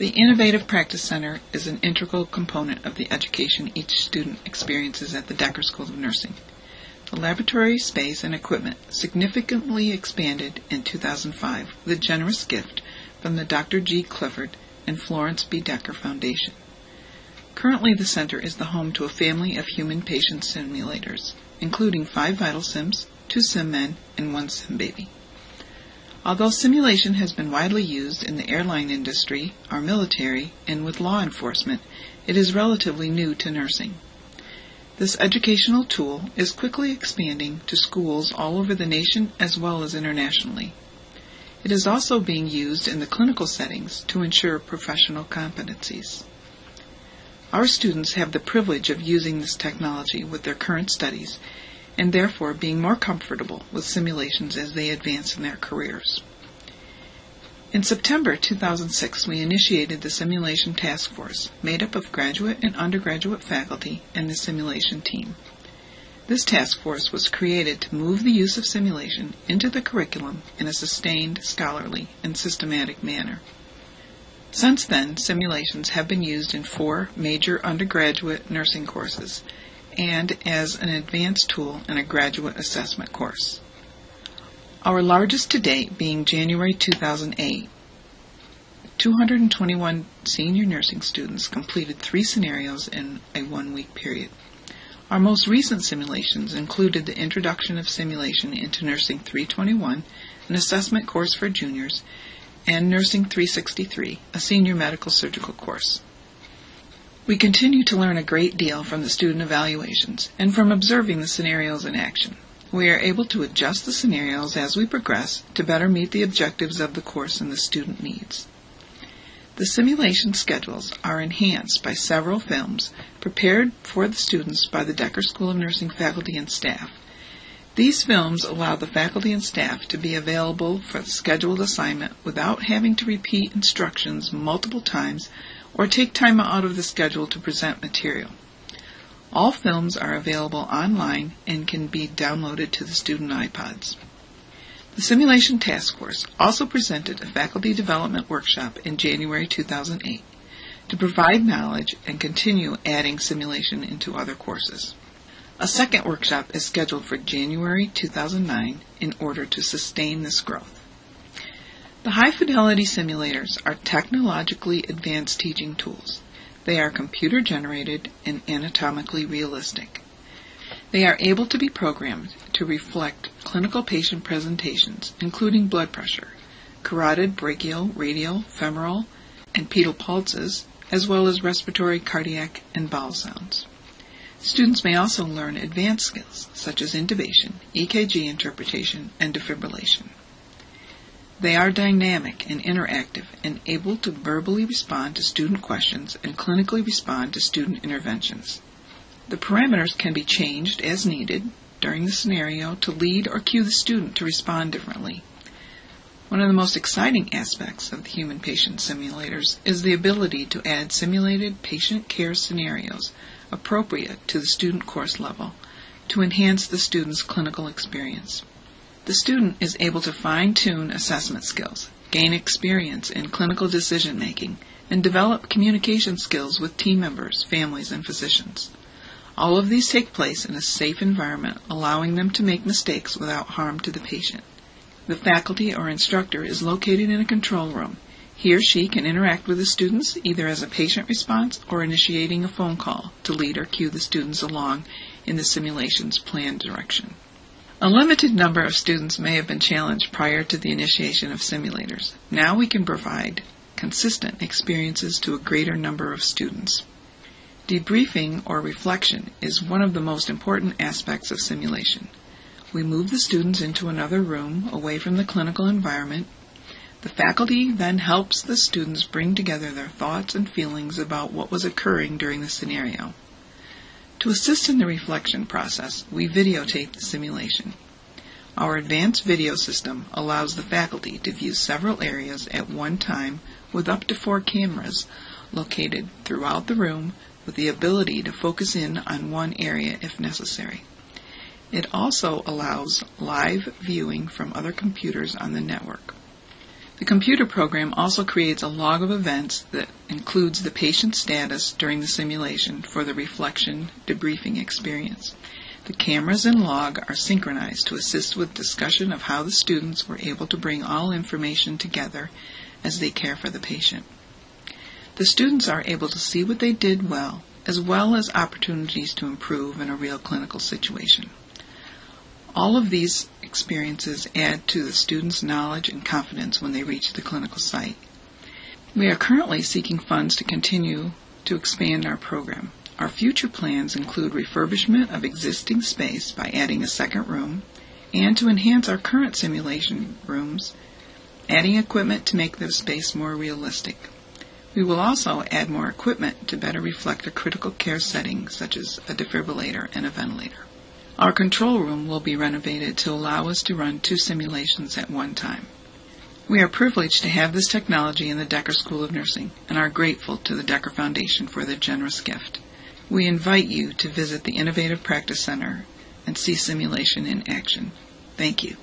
The Innovative Practice Center is an integral component of the education each student experiences at the Decker School of Nursing. The laboratory space and equipment significantly expanded in 2005 with a generous gift from the Dr. G. Clifford and Florence B. Decker Foundation. Currently, the center is the home to a family of human patient simulators, including five Vital Sims, two SimMen, and one SimBaby. Although simulation has been widely used in the airline industry, our military, and with law enforcement, it is relatively new to nursing. This educational tool is quickly expanding to schools all over the nation as well as internationally. It is also being used in the clinical settings to ensure professional competencies. Our students have the privilege of using this technology with their current studies and therefore being more comfortable with simulations as they advance in their careers. In September 2006, we initiated the Simulation Task Force, made up of graduate and undergraduate faculty and the simulation team. This task force was created to move the use of simulation into the curriculum in a sustained, scholarly, and systematic manner. Since then, simulations have been used in four major undergraduate nursing courses and as an advanced tool in a graduate assessment course. Our largest to date being January 2008. 221 senior nursing students completed three scenarios in a one week period. Our most recent simulations included the introduction of simulation into Nursing 321, an assessment course for juniors, and Nursing 363, a senior medical surgical course. We continue to learn a great deal from the student evaluations and from observing the scenarios in action. We are able to adjust the scenarios as we progress to better meet the objectives of the course and the student needs. The simulation schedules are enhanced by several films prepared for the students by the Decker School of Nursing faculty and staff. These films allow the faculty and staff to be available for the scheduled assignment without having to repeat instructions multiple times or take time out of the schedule to present material. All films are available online and can be downloaded to the student iPods. The Simulation Task Force also presented a faculty development workshop in January 2008 to provide knowledge and continue adding simulation into other courses. A second workshop is scheduled for January 2009 in order to sustain this growth. The high fidelity simulators are technologically advanced teaching tools. They are computer generated and anatomically realistic. They are able to be programmed to reflect clinical patient presentations, including blood pressure, carotid, brachial, radial, femoral, and pedal pulses, as well as respiratory, cardiac, and bowel sounds. Students may also learn advanced skills such as intubation, EKG interpretation, and defibrillation. They are dynamic and interactive and able to verbally respond to student questions and clinically respond to student interventions. The parameters can be changed as needed during the scenario to lead or cue the student to respond differently. One of the most exciting aspects of the human patient simulators is the ability to add simulated patient care scenarios appropriate to the student course level to enhance the student's clinical experience. The student is able to fine tune assessment skills, gain experience in clinical decision making, and develop communication skills with team members, families, and physicians. All of these take place in a safe environment, allowing them to make mistakes without harm to the patient. The faculty or instructor is located in a control room. He or she can interact with the students either as a patient response or initiating a phone call to lead or cue the students along in the simulation's planned direction. A limited number of students may have been challenged prior to the initiation of simulators. Now we can provide consistent experiences to a greater number of students. Debriefing or reflection is one of the most important aspects of simulation. We move the students into another room away from the clinical environment. The faculty then helps the students bring together their thoughts and feelings about what was occurring during the scenario. To assist in the reflection process, we videotape the simulation. Our advanced video system allows the faculty to view several areas at one time with up to four cameras located throughout the room with the ability to focus in on one area if necessary. It also allows live viewing from other computers on the network. The computer program also creates a log of events that includes the patient status during the simulation for the reflection debriefing experience. The cameras and log are synchronized to assist with discussion of how the students were able to bring all information together as they care for the patient. The students are able to see what they did well, as well as opportunities to improve in a real clinical situation. All of these experiences add to the students' knowledge and confidence when they reach the clinical site. We are currently seeking funds to continue to expand our program. Our future plans include refurbishment of existing space by adding a second room and to enhance our current simulation rooms, adding equipment to make the space more realistic. We will also add more equipment to better reflect a critical care setting such as a defibrillator and a ventilator. Our control room will be renovated to allow us to run two simulations at one time. We are privileged to have this technology in the Decker School of Nursing and are grateful to the Decker Foundation for their generous gift. We invite you to visit the Innovative Practice Center and see simulation in action. Thank you.